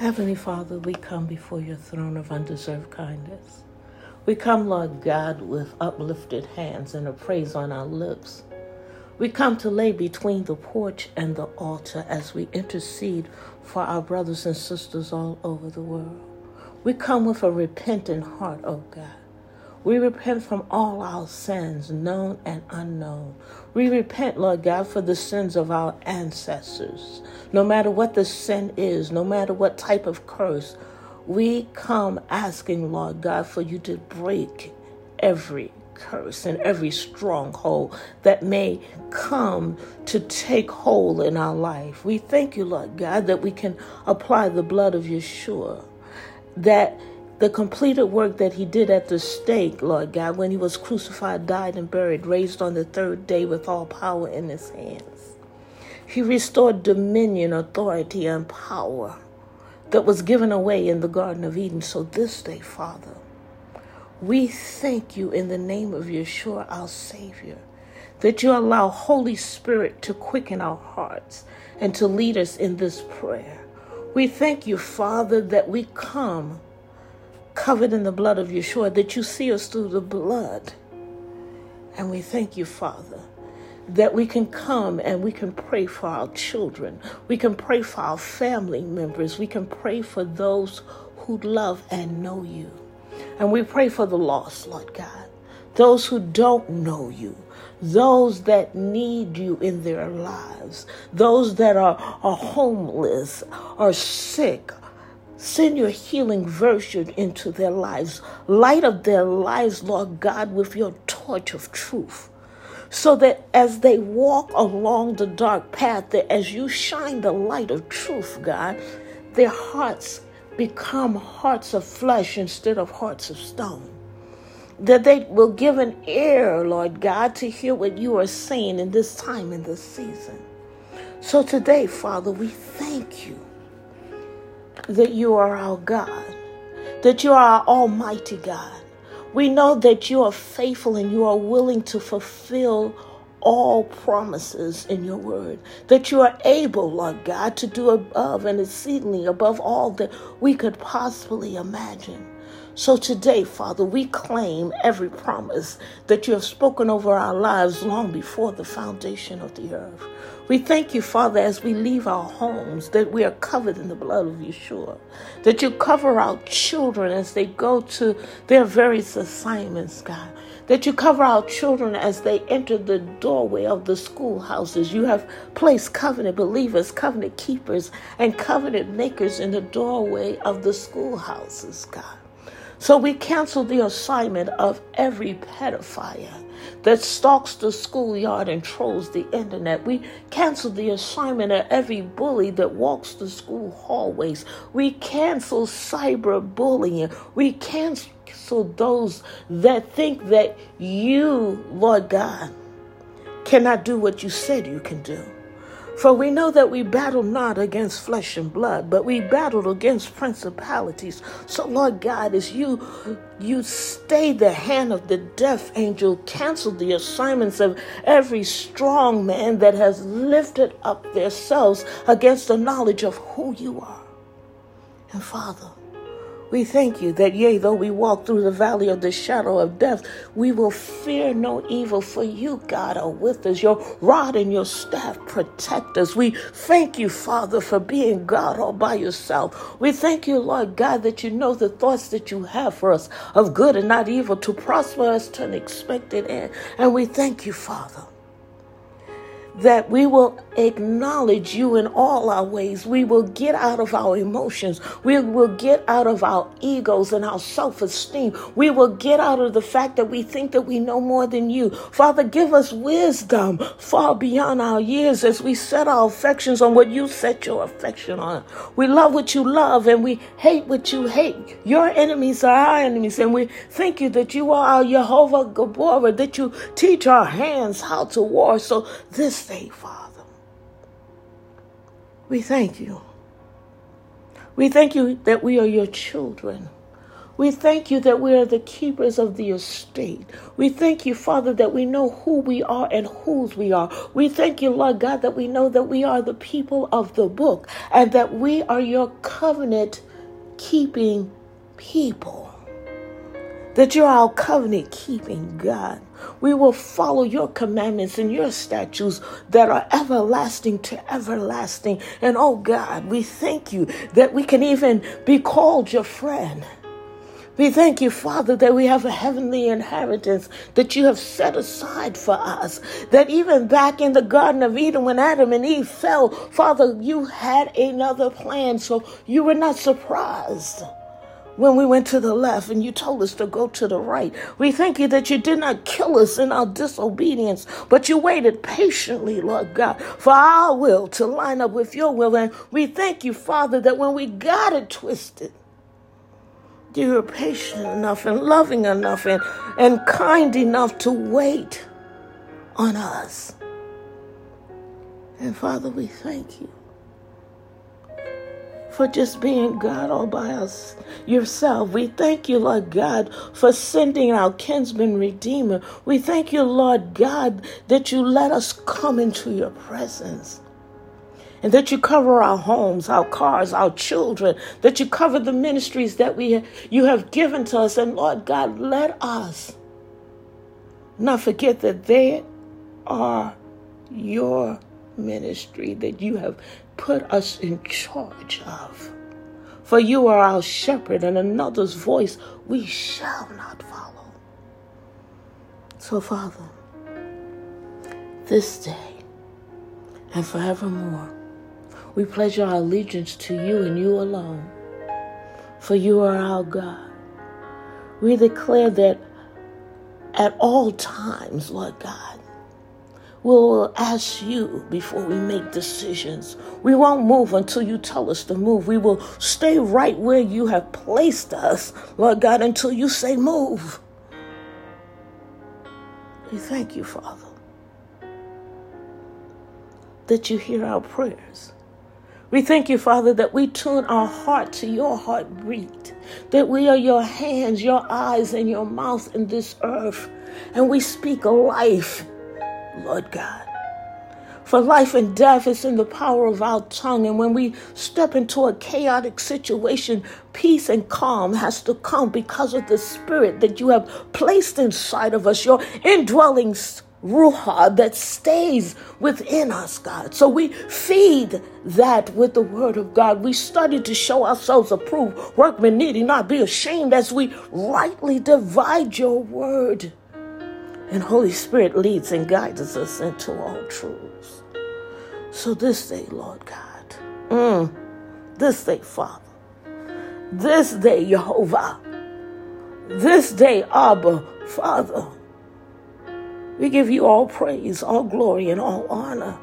Heavenly Father, we come before your throne of undeserved kindness. We come, Lord God, with uplifted hands and a praise on our lips. We come to lay between the porch and the altar as we intercede for our brothers and sisters all over the world. We come with a repentant heart, O oh God. We repent from all our sins, known and unknown. We repent, Lord God, for the sins of our ancestors. No matter what the sin is, no matter what type of curse, we come asking, Lord God, for you to break every curse and every stronghold that may come to take hold in our life. We thank you, Lord God, that we can apply the blood of Yeshua, that the completed work that he did at the stake, Lord God, when he was crucified, died, and buried, raised on the third day with all power in his hands. He restored dominion, authority, and power that was given away in the Garden of Eden. So this day, Father, we thank you in the name of Yeshua, our Savior, that you allow Holy Spirit to quicken our hearts and to lead us in this prayer. We thank you, Father, that we come covered in the blood of Yeshua, that you see us through the blood. And we thank you, Father, that we can come and we can pray for our children. We can pray for our family members. We can pray for those who love and know you. And we pray for the lost, Lord God, those who don't know you, those that need you in their lives, those that are, are homeless, are sick, Send your healing virtue into their lives. Light up their lives, Lord God, with your torch of truth. So that as they walk along the dark path, that as you shine the light of truth, God, their hearts become hearts of flesh instead of hearts of stone. That they will give an ear, Lord God, to hear what you are saying in this time, in this season. So today, Father, we thank you that you are our God, that you are our Almighty God. We know that you are faithful and you are willing to fulfill all promises in your word, that you are able, Lord God, to do above and exceedingly above all that we could possibly imagine. So today, Father, we claim every promise that you have spoken over our lives long before the foundation of the earth. We thank you, Father, as we leave our homes, that we are covered in the blood of Yeshua, that you cover our children as they go to their various assignments, God, that you cover our children as they enter the doorway of the schoolhouses. You have placed covenant believers, covenant keepers, and covenant makers in the doorway of the schoolhouses, God. So we cancel the assignment of every pedophile that stalks the schoolyard and trolls the internet. We cancel the assignment of every bully that walks the school hallways. We cancel cyberbullying. We cancel those that think that you, Lord God, cannot do what you said you can do. For we know that we battle not against flesh and blood, but we battle against principalities. So, Lord God, as you you stay the hand of the death angel, cancel the assignments of every strong man that has lifted up themselves against the knowledge of who you are. And Father, we thank you that, yea, though we walk through the valley of the shadow of death, we will fear no evil, for you, God, are with us. Your rod and your staff protect us. We thank you, Father, for being God all by yourself. We thank you, Lord God, that you know the thoughts that you have for us of good and not evil to prosper us to an expected end. And we thank you, Father that we will acknowledge you in all our ways. We will get out of our emotions. We will get out of our egos and our self esteem. We will get out of the fact that we think that we know more than you. Father, give us wisdom far beyond our years as we set our affections on what you set your affection on. We love what you love and we hate what you hate. Your enemies are our enemies. And we thank you that you are our Jehovah Gabora, that you teach our hands how to war. So this Father. We thank you. We thank you that we are your children. We thank you that we are the keepers of the estate. We thank you, Father, that we know who we are and whose we are. We thank you, Lord God, that we know that we are the people of the book and that we are your covenant keeping people that you're our covenant keeping God. We will follow your commandments and your statutes that are everlasting to everlasting. And oh God, we thank you that we can even be called your friend. We thank you, Father, that we have a heavenly inheritance that you have set aside for us. That even back in the Garden of Eden, when Adam and Eve fell, Father, you had another plan, so you were not surprised when we went to the left and you told us to go to the right. We thank you that you did not kill us in our disobedience, but you waited patiently, Lord God, for our will to line up with your will. And we thank you, Father, that when we got it twisted, you were patient enough and loving enough and, and kind enough to wait on us. And Father, we thank you for just being God all by us yourself. We thank you, Lord God, for sending our kinsman redeemer. We thank you, Lord God, that you let us come into your presence. And that you cover our homes, our cars, our children, that you cover the ministries that we you have given to us. And Lord God, let us not forget that they are your ministry that you have put us in charge of. For you are our shepherd, and another's voice we shall not follow. So, Father, this day and forevermore, we pledge our allegiance to you and you alone. For you are our God. We declare that at all times, Lord God, We'll ask you before we make decisions. We won't move until you tell us to move. We will stay right where you have placed us, Lord God, until you say move. We thank you, Father, that you hear our prayers. We thank you, Father, that we tune our heart to your heartbeat, that we are your hands, your eyes, and your mouth in this earth, and we speak a life Lord God. For life and death is in the power of our tongue. And when we step into a chaotic situation, peace and calm has to come because of the spirit that you have placed inside of us, your indwelling ruach that stays within us, God. So we feed that with the word of God. We study to show ourselves approved, workmen needing not be ashamed as we rightly divide your word. And Holy Spirit leads and guides us into all truths. So this day, Lord God, mm, this day, Father, this day, Jehovah, this day, Abba, Father, we give you all praise, all glory, and all honor.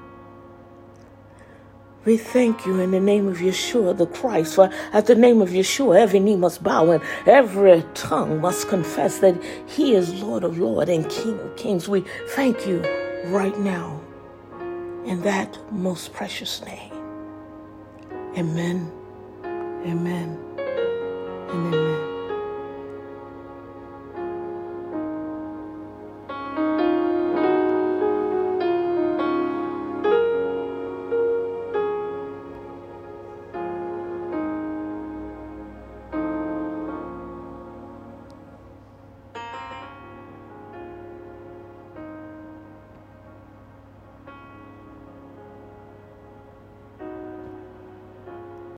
We thank you in the name of Yeshua the Christ, for at the name of Yeshua, every knee must bow and every tongue must confess that He is Lord of Lords and King of Kings. We thank you right now in that most precious name. Amen. Amen, and Amen.